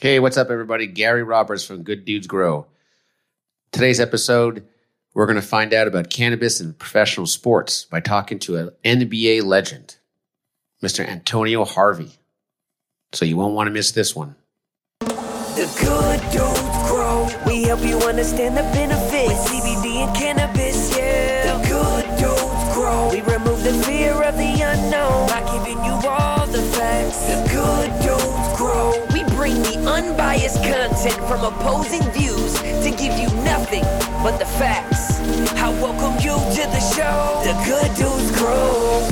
Hey, what's up, everybody? Gary Roberts from Good Dudes Grow. Today's episode, we're going to find out about cannabis and professional sports by talking to an NBA legend, Mr. Antonio Harvey. So you won't want to miss this one. The good dudes grow. We help you understand the benefits. CBD and cannabis, content from opposing views to give you nothing but the facts. I welcome you to the show. The good dudes grow.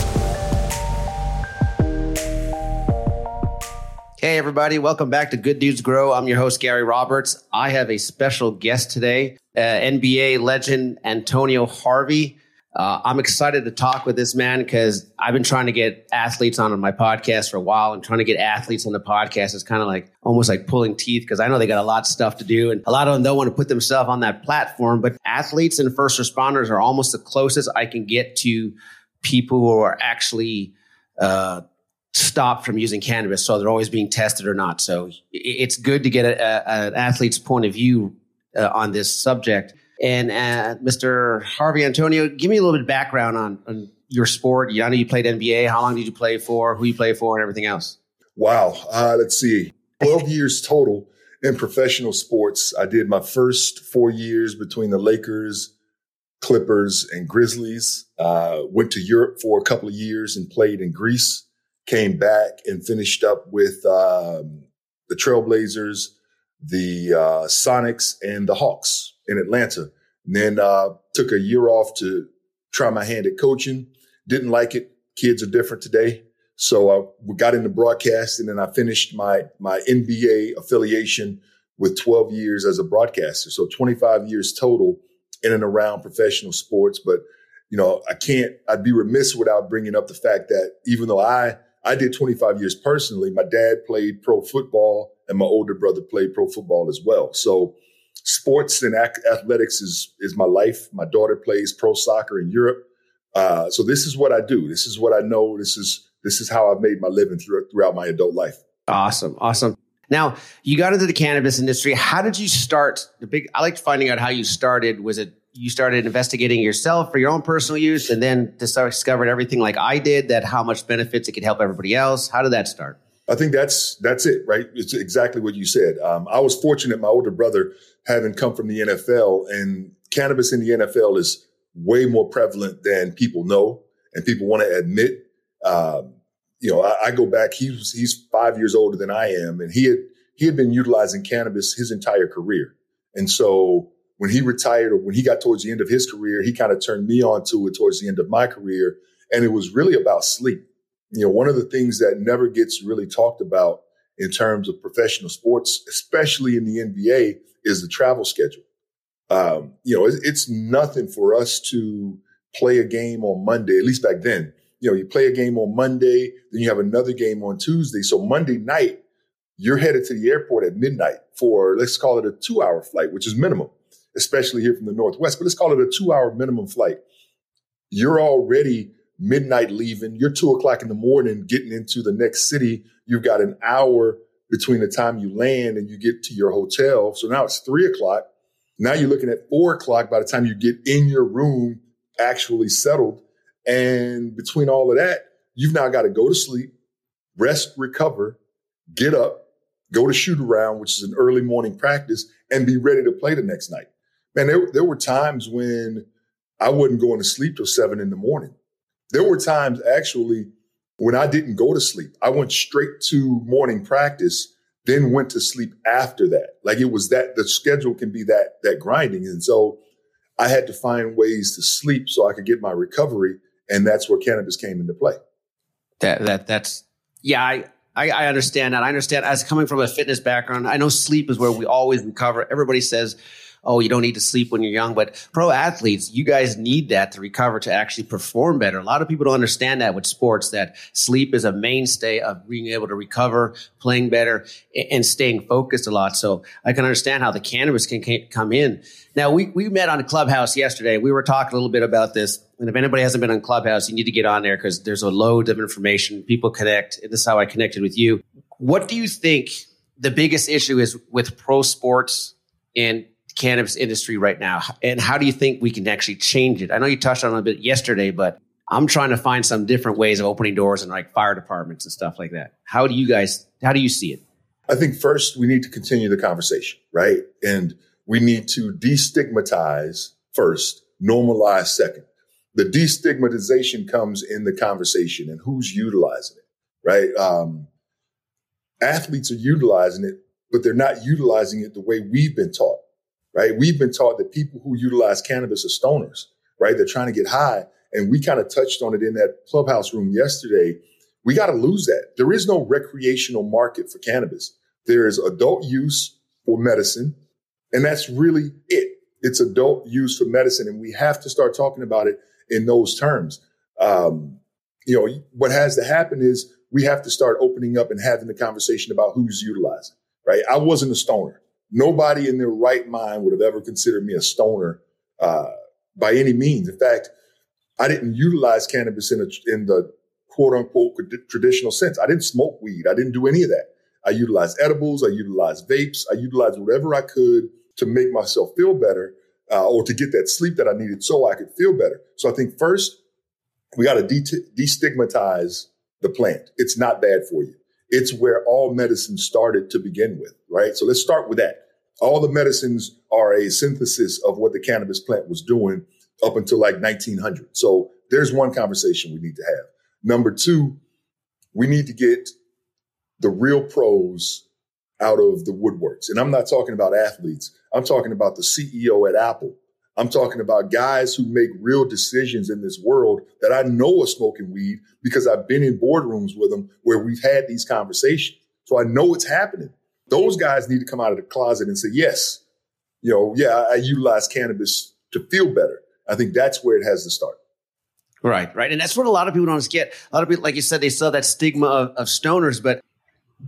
Hey, everybody, welcome back to Good Dudes Grow. I'm your host, Gary Roberts. I have a special guest today, uh, NBA legend Antonio Harvey. Uh, I'm excited to talk with this man because I've been trying to get athletes on my podcast for a while and trying to get athletes on the podcast is kind of like almost like pulling teeth because I know they got a lot of stuff to do and a lot of them don't want to put themselves on that platform. But athletes and first responders are almost the closest I can get to people who are actually uh, stopped from using cannabis, so they're always being tested or not. So it's good to get an athlete's point of view uh, on this subject. And uh, Mr. Harvey Antonio, give me a little bit of background on, on your sport. I know you played NBA. How long did you play for? Who you play for, and everything else. Wow. Uh, let's see. 12 years total in professional sports. I did my first four years between the Lakers, Clippers, and Grizzlies. Uh, went to Europe for a couple of years and played in Greece came back and finished up with um, the Trailblazers, the uh, Sonics, and the Hawks in Atlanta. And then uh, took a year off to try my hand at coaching. Didn't like it. Kids are different today. So I got into broadcasting and then I finished my, my NBA affiliation with 12 years as a broadcaster. So 25 years total in and around professional sports. But, you know, I can't, I'd be remiss without bringing up the fact that even though I I did 25 years personally. My dad played pro football and my older brother played pro football as well. So sports and athletics is, is my life. My daughter plays pro soccer in Europe. Uh, so this is what I do. This is what I know. This is, this is how I've made my living through, throughout my adult life. Awesome. Awesome. Now you got into the cannabis industry. How did you start the big, I like finding out how you started. Was it you started investigating yourself for your own personal use and then discovered everything like I did that how much benefits it could help everybody else? How did that start? I think that's that's it, right? It's exactly what you said. Um, I was fortunate; my older brother having come from the NFL, and cannabis in the NFL is way more prevalent than people know and people want to admit. Um, you know, I, I, go back. He was he's five years older than I am, and he had he had been utilizing cannabis his entire career, and so when he retired or when he got towards the end of his career, he kind of turned me on to it towards the end of my career. And it was really about sleep. You know, one of the things that never gets really talked about in terms of professional sports, especially in the NBA, is the travel schedule. Um, you know, it's, it's nothing for us to play a game on Monday, at least back then. You know, you play a game on Monday, then you have another game on Tuesday. So Monday night, you're headed to the airport at midnight for, let's call it a two hour flight, which is minimum especially here from the Northwest, but let's call it a two hour minimum flight. You're already midnight leaving. You're two o'clock in the morning getting into the next city. You've got an hour between the time you land and you get to your hotel. So now it's three o'clock. Now you're looking at four o'clock by the time you get in your room, actually settled. And between all of that, you've now got to go to sleep, rest, recover, get up, go to shoot around, which is an early morning practice, and be ready to play the next night man, there, there were times when I wasn't going to sleep till seven in the morning. There were times actually when I didn't go to sleep. I went straight to morning practice, then went to sleep after that. Like it was that the schedule can be that that grinding. And so I had to find ways to sleep so I could get my recovery. And that's where cannabis came into play. That that that's yeah, I I, I understand that. I understand as coming from a fitness background, I know sleep is where we always recover. Everybody says oh, you don't need to sleep when you're young. But pro athletes, you guys need that to recover to actually perform better. A lot of people don't understand that with sports, that sleep is a mainstay of being able to recover, playing better, and staying focused a lot. So I can understand how the cannabis can come in. Now, we, we met on Clubhouse yesterday. We were talking a little bit about this. And if anybody hasn't been on Clubhouse, you need to get on there because there's a load of information. People connect. And this is how I connected with you. What do you think the biggest issue is with pro sports and cannabis industry right now? And how do you think we can actually change it? I know you touched on it a bit yesterday, but I'm trying to find some different ways of opening doors and like fire departments and stuff like that. How do you guys, how do you see it? I think first we need to continue the conversation, right? And we need to destigmatize first, normalize second. The destigmatization comes in the conversation and who's utilizing it, right? Um, athletes are utilizing it, but they're not utilizing it the way we've been taught, right? We've been taught that people who utilize cannabis are stoners, right? They're trying to get high. And we kind of touched on it in that clubhouse room yesterday. We got to lose that. There is no recreational market for cannabis. There is adult use for medicine, and that's really it. It's adult use for medicine, and we have to start talking about it in those terms. Um, you know, what has to happen is we have to start opening up and having the conversation about who's utilizing, right? I wasn't a stoner. Nobody in their right mind would have ever considered me a stoner uh, by any means. In fact, I didn't utilize cannabis in, a, in the quote unquote traditional sense. I didn't smoke weed. I didn't do any of that. I utilized edibles. I utilized vapes. I utilized whatever I could to make myself feel better uh, or to get that sleep that I needed so I could feel better. So I think first we got to de- destigmatize the plant. It's not bad for you. It's where all medicine started to begin with, right? So let's start with that. All the medicines are a synthesis of what the cannabis plant was doing up until like 1900. So there's one conversation we need to have. Number two, we need to get the real pros out of the woodworks. And I'm not talking about athletes. I'm talking about the CEO at Apple. I'm talking about guys who make real decisions in this world that I know are smoking weed because I've been in boardrooms with them where we've had these conversations. So I know it's happening. Those guys need to come out of the closet and say, yes, you know, yeah, I utilize cannabis to feel better. I think that's where it has to start. Right, right. And that's what a lot of people don't get. A lot of people, like you said, they saw that stigma of, of stoners, but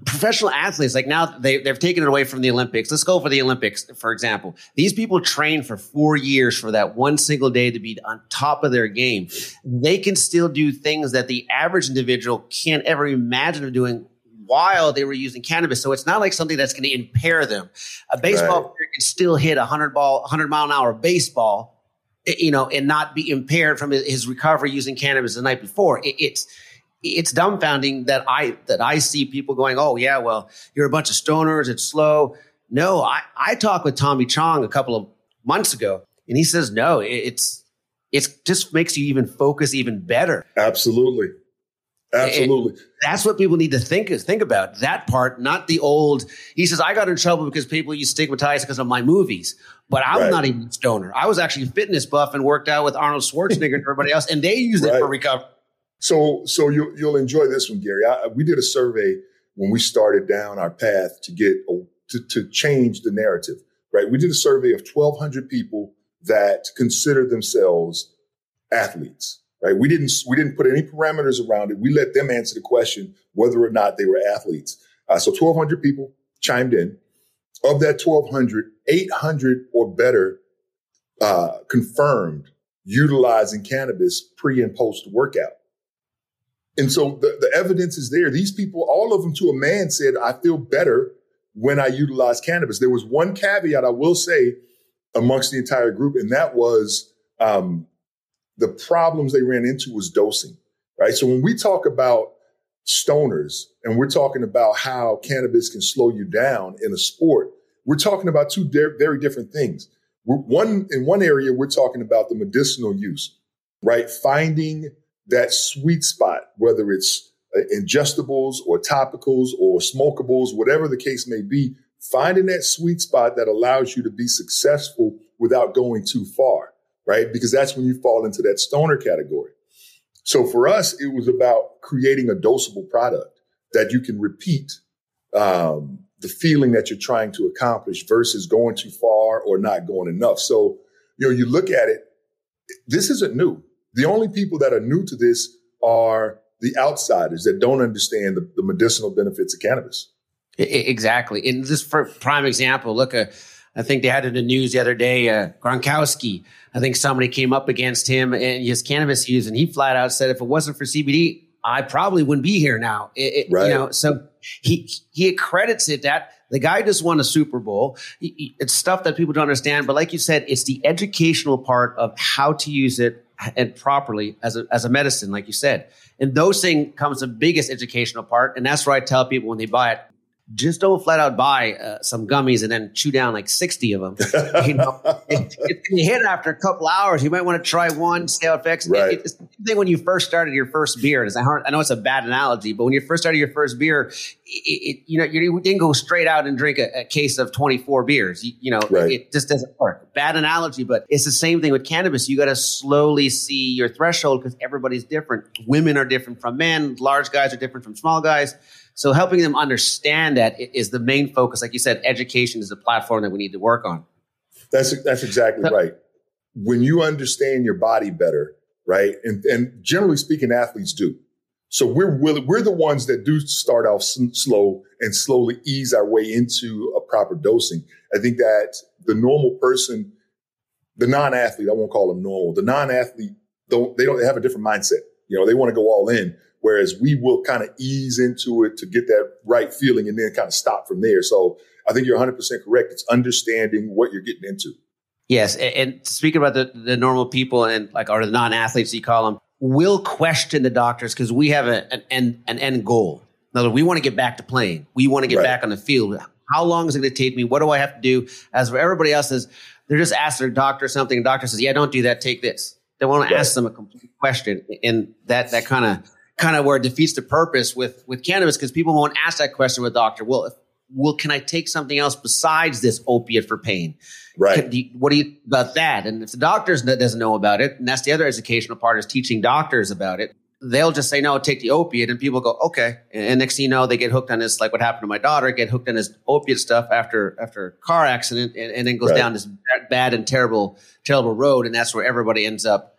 professional athletes, like now they, they've taken it away from the Olympics. Let's go for the Olympics, for example. These people train for four years for that one single day to be on top of their game. They can still do things that the average individual can't ever imagine of doing while they were using cannabis. So it's not like something that's going to impair them. A baseball right. player can still hit a hundred ball, hundred mile an hour baseball, eh, you know, and not be impaired from his recovery using cannabis the night before. It's it's dumbfounding that I that I see people going, oh yeah, well you're a bunch of stoners, it's slow. No, I I talked with Tommy Chong a couple of months ago, and he says no, it's it just makes you even focus even better. Absolutely. Absolutely. And that's what people need to think is think about. That part, not the old. He says, I got in trouble because people used stigmatize because of my movies. But I'm right. not even a stoner. I was actually a fitness buff and worked out with Arnold Schwarzenegger and everybody else, and they used right. it for recovery. So, so you, you'll enjoy this one, Gary. I, we did a survey when we started down our path to get to, to change the narrative. Right? We did a survey of 1,200 people that consider themselves athletes. Right? We didn't we didn't put any parameters around it. We let them answer the question whether or not they were athletes. Uh, so 1,200 people chimed in. Of that 1,200, 800 or better uh, confirmed utilizing cannabis pre and post workout. And so the, the evidence is there. These people, all of them to a man said, I feel better when I utilize cannabis. There was one caveat I will say amongst the entire group, and that was um, the problems they ran into was dosing, right? So when we talk about stoners and we're talking about how cannabis can slow you down in a sport, we're talking about two de- very different things. We're one in one area, we're talking about the medicinal use, right? Finding that sweet spot, whether it's uh, ingestibles or topicals or smokables, whatever the case may be, finding that sweet spot that allows you to be successful without going too far, right? Because that's when you fall into that stoner category. So for us, it was about creating a dosable product that you can repeat um, the feeling that you're trying to accomplish versus going too far or not going enough. So, you know, you look at it, this isn't new. The only people that are new to this are the outsiders that don't understand the, the medicinal benefits of cannabis. Exactly. And just for prime example, look, uh, I think they had it in the news the other day, uh, Gronkowski. I think somebody came up against him and his cannabis use, and he flat out said, if it wasn't for CBD, I probably wouldn't be here now. It, it, right. You know, so he he accredits it that The guy just won a Super Bowl. It's stuff that people don't understand. But like you said, it's the educational part of how to use it and properly as a, as a medicine, like you said. And those comes the biggest educational part. And that's where I tell people when they buy it, just don't flat out buy uh, some gummies and then chew down like 60 of them. you know, it, it, you hit it after a couple hours. You might want to try one, see how it affects. Right. It, it's the thing when you first started your first beer. It's hard, I know it's a bad analogy, but when you first started your first beer, you know, you didn't go straight out and drink a, a case of 24 beers. You, you know, right. it just doesn't work. Bad analogy, but it's the same thing with cannabis. You got to slowly see your threshold because everybody's different. Women are different from men. Large guys are different from small guys. So helping them understand that is the main focus. Like you said, education is the platform that we need to work on. That's that's exactly right. When you understand your body better, right? And and generally speaking, athletes do. So we're willing, we're the ones that do start off slow and slowly ease our way into a proper dosing. I think that the normal person, the non-athlete, I won't call them normal, the non-athlete don't they don't they have a different mindset. You know, they want to go all in. Whereas we will kind of ease into it to get that right feeling and then kind of stop from there. So I think you're 100% correct. It's understanding what you're getting into. Yes. And, speaking about the, the normal people and like, or the non athletes, you call them, will question the doctors because we have a, an, end, an end goal. In other words, we want to get back to playing. We want to get right. back on the field. How long is it going to take me? What do I have to do? As for everybody else is, they're just asking their doctor something. The doctor says, yeah, don't do that. Take this. They want to right. ask them a complete question. And that, that kind of kind of where it defeats the purpose with with cannabis because people won't ask that question with doctor. Well, if, well, can I take something else besides this opiate for pain? Right. You, what do you about that? And if the doctor doesn't know about it, and that's the other educational part is teaching doctors about it. They'll just say no, take the opiate, and people go okay. And next thing you know, they get hooked on this, like what happened to my daughter, get hooked on this opiate stuff after after a car accident, and, and then goes right. down this bad and terrible terrible road, and that's where everybody ends up,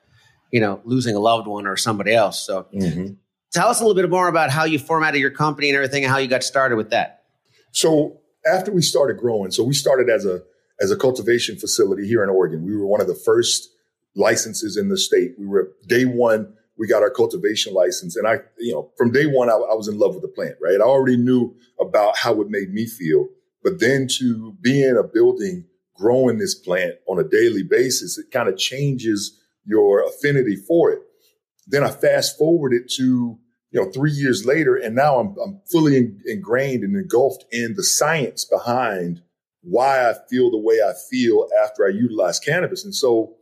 you know, losing a loved one or somebody else. So. Mm-hmm Tell us a little bit more about how you formatted your company and everything and how you got started with that. So after we started growing, so we started as a as a cultivation facility here in Oregon. We were one of the first licenses in the state. We were day one, we got our cultivation license. And I, you know, from day one, I, I was in love with the plant, right? I already knew about how it made me feel. But then to be in a building growing this plant on a daily basis, it kind of changes your affinity for it. Then I fast forwarded to, you know, three years later, and now I'm, I'm fully in, ingrained and engulfed in the science behind why I feel the way I feel after I utilize cannabis. And so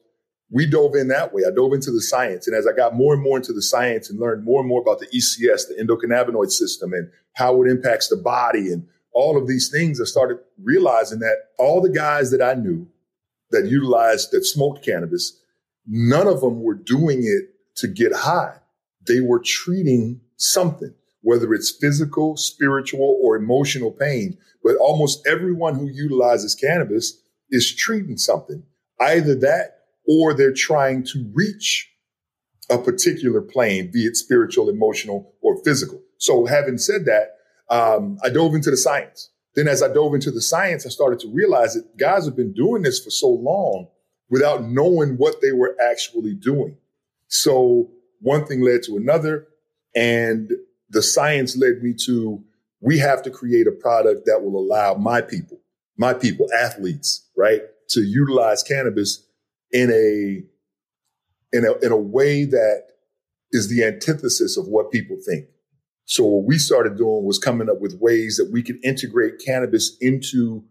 we dove in that way. I dove into the science. And as I got more and more into the science and learned more and more about the ECS, the endocannabinoid system, and how it impacts the body and all of these things, I started realizing that all the guys that I knew that utilized, that smoked cannabis, none of them were doing it to get high. They were treating something, whether it's physical, spiritual, or emotional pain. But almost everyone who utilizes cannabis is treating something, either that or they're trying to reach a particular plane, be it spiritual, emotional, or physical. So having said that, um, I dove into the science. Then as I dove into the science, I started to realize that guys have been doing this for so long without knowing what they were actually doing. So one thing led to another. And the science led me to we have to create a product that will allow my people, my people, athletes, right, to utilize cannabis in a in a in a way that is the antithesis of what people think. So what we started doing was coming up with ways that we could integrate cannabis into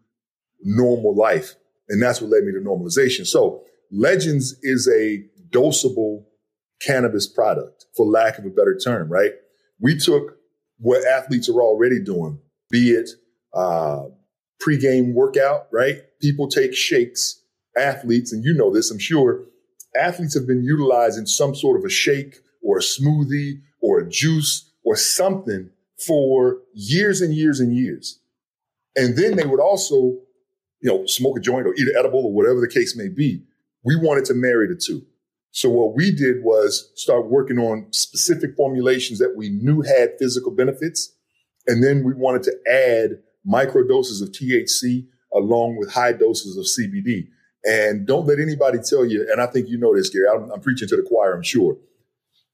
normal life. And that's what led me to normalization. So Legends is a dosable cannabis product, for lack of a better term, right? We took what athletes are already doing, be it uh, pregame workout, right? People take shakes, athletes, and you know this, I'm sure. Athletes have been utilizing some sort of a shake or a smoothie or a juice or something for years and years and years. And then they would also, you know, smoke a joint or eat an edible or whatever the case may be. We wanted to marry the two. So what we did was start working on specific formulations that we knew had physical benefits. And then we wanted to add micro doses of THC along with high doses of CBD. And don't let anybody tell you, and I think you know this, Gary, I'm, I'm preaching to the choir, I'm sure.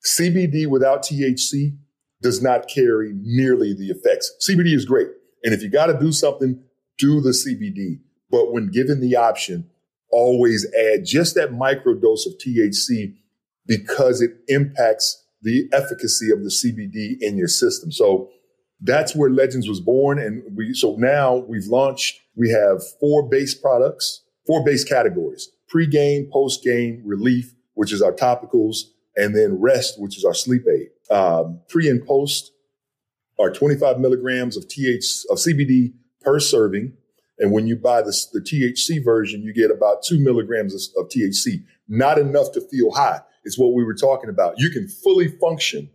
CBD without THC does not carry nearly the effects. CBD is great. And if you got to do something do the CBD. But when given the option, always add just that micro dose of THC because it impacts the efficacy of the CBD in your system. So that's where Legends was born. And we, so now we've launched, we have four base products, four base categories, pre-game, post-game, relief, which is our topicals, and then rest, which is our sleep aid. Um, pre and post are 25 milligrams of TH, of CBD per serving. And when you buy the, the THC version, you get about two milligrams of, of THC. Not enough to feel high. It's what we were talking about. You can fully function,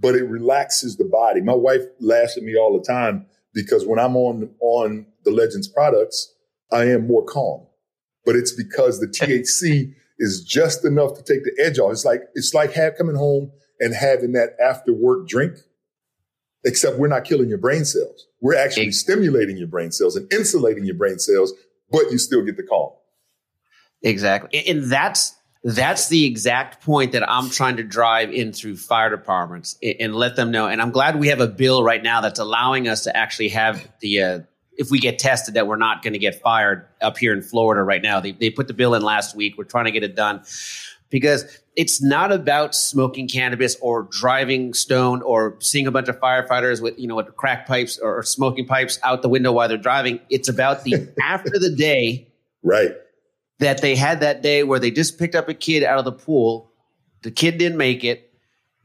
but it relaxes the body. My wife laughs at me all the time because when I'm on on the Legends products, I am more calm. But it's because the THC is just enough to take the edge off. It's like it's like have, coming home and having that after work drink, except we're not killing your brain cells. We're actually stimulating your brain cells and insulating your brain cells, but you still get the calm. Exactly. And that's that's the exact point that I'm trying to drive in through fire departments and let them know. And I'm glad we have a bill right now that's allowing us to actually have the, uh, if we get tested, that we're not going to get fired up here in Florida right now. They, they put the bill in last week. We're trying to get it done because it's not about smoking cannabis or driving stoned or seeing a bunch of firefighters with, you know, with crack pipes or smoking pipes out the window while they're driving. It's about the after the day. Right that they had that day where they just picked up a kid out of the pool. The kid didn't make it.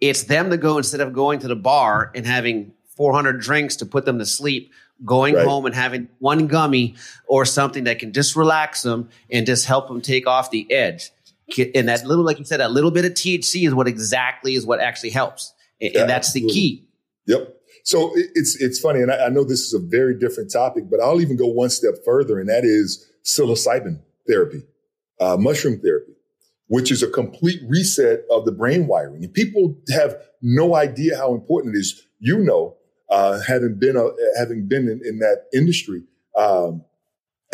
It's them to go instead of going to the bar and having 400 drinks to put them to sleep, going right. home and having one gummy or something that can just relax them and just help them take off the edge. And that little, like you said, that little bit of THC is what exactly is what actually helps. And, yeah, that's the key. Yep. So it's it's funny, and I, I know this is a very different topic, but I'll even go one step further, and that is psilocybin therapy, uh, mushroom therapy, which is a complete reset of the brain wiring. And people have no idea how important it is. You know, uh, having been a, having been in, in that industry, um,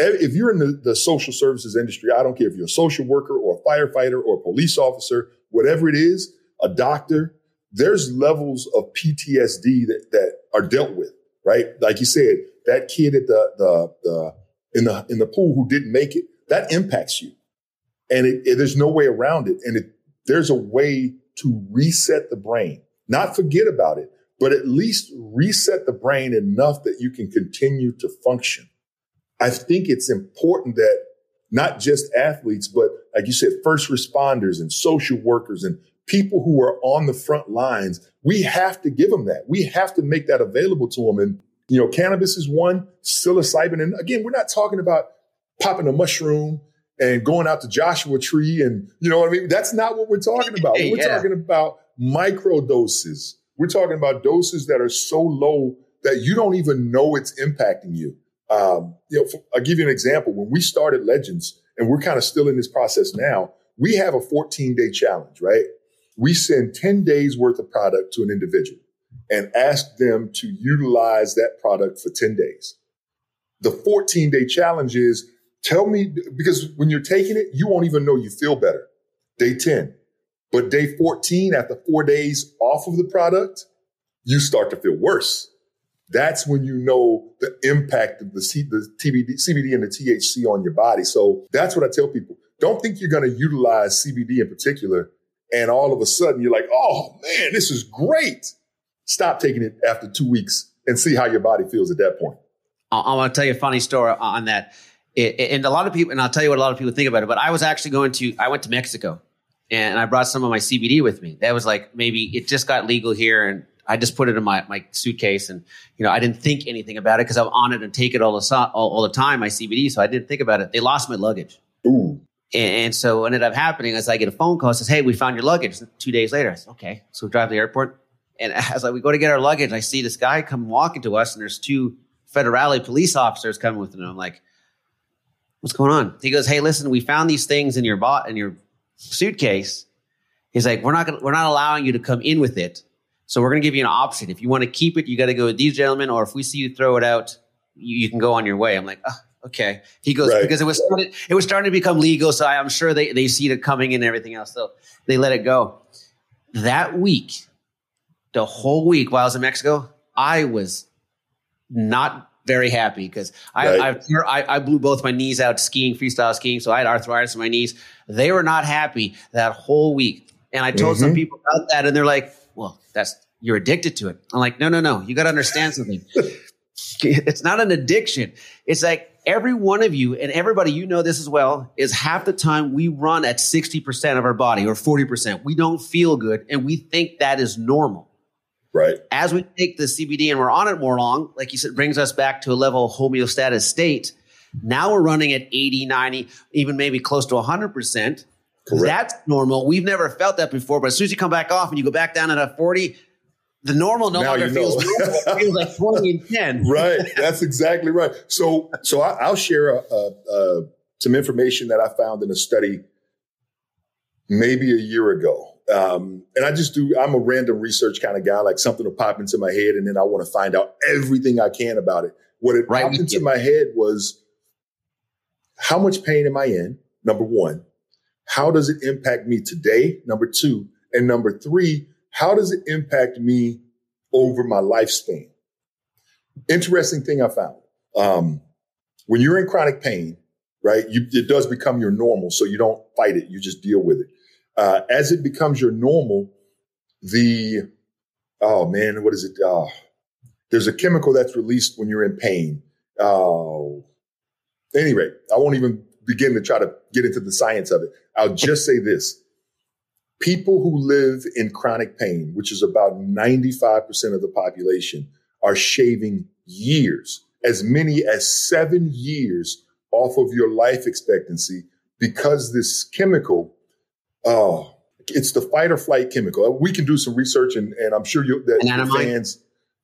if you're in the, the, social services industry, I don't care if you're a social worker or a firefighter or a police officer, whatever it is, a doctor, there's levels of PTSD that, that are dealt with, right? Like you said, that kid at the, the, the, in the, in the pool who didn't make it, that impacts you. And it, it, there's no way around it. And it, there's a way to reset the brain, not forget about it, but at least reset the brain enough that you can continue to function. I think it's important that not just athletes, but like you said, first responders and social workers and people who are on the front lines, we have to give them that. We have to make that available to them. And, you know, cannabis is one, psilocybin. And again, we're not talking about popping a mushroom and going out to Joshua Tree and you know what I mean? That's not what we're talking about. We're yeah. talking about micro doses. We're talking about doses that are so low that you don't even know it's impacting you. Um, you know, for, I'll give you an example. When we started Legends, and we're kind of still in this process now, we have a 14 day challenge, right? We send 10 days worth of product to an individual and ask them to utilize that product for 10 days. The 14 day challenge is Tell me, because when you're taking it, you won't even know you feel better. Day 10. But day 14, after four days off of the product, you start to feel worse. That's when you know the impact of the, C, the TBD, CBD and the THC on your body. So that's what I tell people. Don't think you're going to utilize CBD in particular. And all of a sudden you're like, oh man, this is great. Stop taking it after two weeks and see how your body feels at that point. I want to tell you a funny story on that it, and a lot of people, and I'll tell you what a lot of people think about it, but I was actually going to, I went to Mexico and I brought some of my CBD with me. That was like maybe it just got legal here and I just put it in my, my suitcase and, you know, I didn't think anything about it because I'm on it and take it all the, all, all, the time, my CBD. So I didn't think about it. They lost my luggage. Ooh. And, and so what ended up happening is I get a phone call, says, Hey, we found your luggage. Two days later, I said, okay. So we drive to the airport. And as like, we go to get our luggage, I see this guy come walking to us and there's two federale police officers coming with him. I'm like, what's going on? He goes, hey, listen, we found these things in your bot in your suitcase. He's like, we're not gonna, we're not allowing you to come in with it. So we're going to give you an option. If you want to keep it, you got to go with these gentlemen, or if we see you throw it out, you, you can go on your way. I'm like, oh, okay. He goes right. because it was started, it was starting to become legal, so I, am sure they they see it coming and everything else, so they let it go. That week, the whole week while I was in Mexico, I was not very happy because I, Right. I, I blew both my knees out skiing, freestyle skiing. So I had arthritis in my knees. They were not happy that whole week. And I told some Mhm. people about that, and they're like, "Well, that's you're addicted to it." I'm like, "No, no, no. You got to understand something. it's not an addiction. It's like every one of you and everybody you know this as well is half the time we run at 60% of our body or 40%. We don't feel good and we think that is normal. Right. As we take the CBD and we're on it more long, like you said, brings us back to a level of homeostatic state. Now we're running at 80, 90, even maybe close to 100%. Correct. That's normal. We've never felt that before. But as soon as you come back off and you go back down at a 40, the normal no Now longer you know. feels normal. Feels like 20 and 10. right. That's exactly right. So, so I, I'll share uh uh some information that I found in a study maybe a year ago. Um, and I just do, I'm a random research kind of guy, like something will pop into my head and then I want to find out everything I can about it. What it Right popped into my head was how much pain am I in? Number one. How does it impact me today? Number two. And number three, how does it impact me over my lifespan? Interesting thing I found. Um, when you're in chronic pain, right, you, it does become your normal. So you don't fight it. You just deal with it. Uh, as it becomes your normal, the, oh man, what is it? Uh, there's a chemical that's released when you're in pain. Oh, any rate, I won't even begin to try to get into the science of it. I'll just say this. People who live in chronic pain, which is about 95% of the population, are shaving years, as many as seven years off of your life expectancy because this chemical, oh, it's the fight or flight chemical. We can do some research and, and I'm sure you that Anandamide? fans,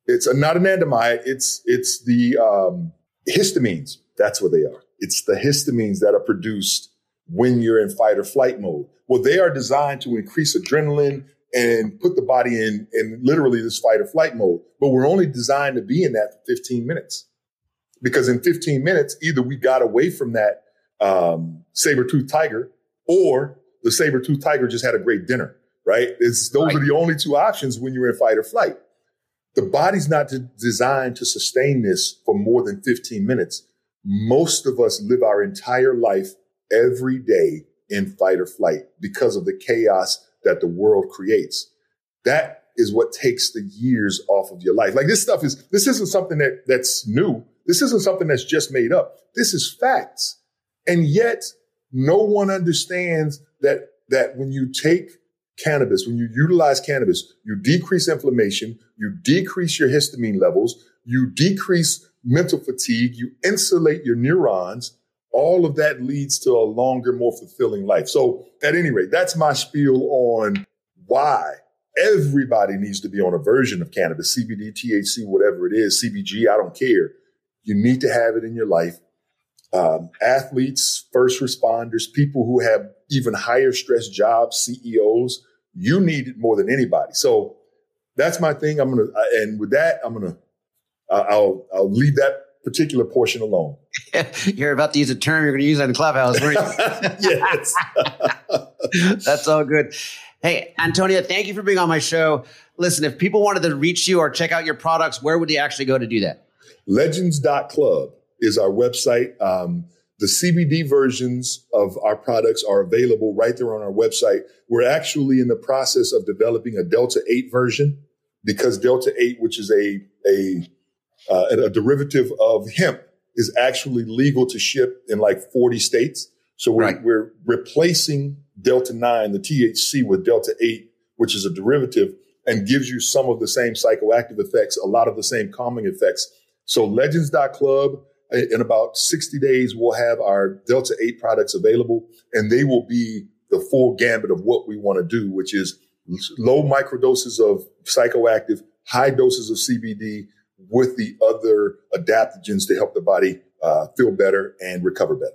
it's a, not an andamide. It's, it's the, um, histamines. That's what they are. It's the histamines that are produced when you're in fight or flight mode. Well, they are designed to increase adrenaline and put the body in, in literally this fight or flight mode. But we're only designed to be in that for 15 minutes. Because in 15 minutes, either we got away from that um, saber-toothed tiger or the saber-toothed tiger just had a great dinner, right? It's, those are the only two options when you're in fight or flight. The body's not de- designed to sustain this for more than 15 minutes. Most of us live our entire life every day in fight or flight because of the chaos that the world creates. That is what takes the years off of your life. Like this stuff is, this isn't something that that's new. This isn't something that's just made up. This is facts. And yet no one understands that, that when you take cannabis, when you utilize cannabis, you decrease inflammation, you decrease your histamine levels, you decrease mental fatigue, you insulate your neurons. All of that leads to a longer, more fulfilling life. So at any rate, that's my spiel on why everybody needs to be on a version of cannabis, CBD, THC, whatever it is, CBG, I don't care. You need to have it in your life. Um, athletes, first responders, people who have even higher stress jobs, CEOs, you need it more than anybody. So that's my thing. I'm gonna, and with that, I'm gonna, uh, I'll, I'll leave that particular portion alone. you're about to use a term you're going to use on the Clubhouse. weren't you? yes. That's all good. Hey, Antonia, thank you for being on my show. Listen, if people wanted to reach you or check out your products, where would they actually go to do that? Legends.club is our website. Um, the CBD versions of our products are available right there on our website. We're actually in the process of developing a Delta 8 version because Delta 8, which is a, a, uh, a derivative of hemp, is actually legal to ship in like 40 states. So we're, Right. we're replacing Delta 9, the THC, with Delta 8, which is a derivative and gives you some of the same psychoactive effects, a lot of the same calming effects. So legends.club, in about 60 days, we'll have our Delta 8 products available and they will be the full gambit of what we want to do, which is low microdoses of psychoactive, high doses of CBD with the other adaptogens to help the body uh, feel better and recover better.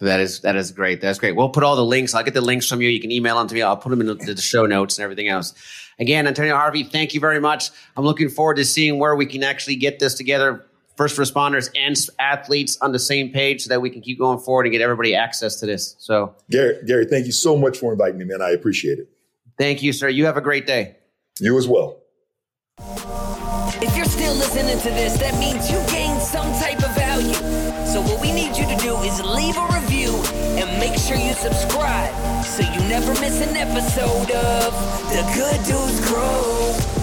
That is that is great. That's great. We'll put all the links. I'll get the links from you. You can email them to me. I'll put them in the, the show notes and everything else. Again, Antonio Harvey, thank you very much. I'm looking forward to seeing where we can actually get this together. First responders and athletes on the same page so that we can keep going forward and get everybody access to this. So Gary, Gary, thank you so much for inviting me, man. I appreciate it. thank you, sir. You have a great day. You as well. If you're still listening to this, that means you gained some type of value. So what we need you to do is leave a review and make sure you subscribe so you never miss an episode of The Good Dudes Grow.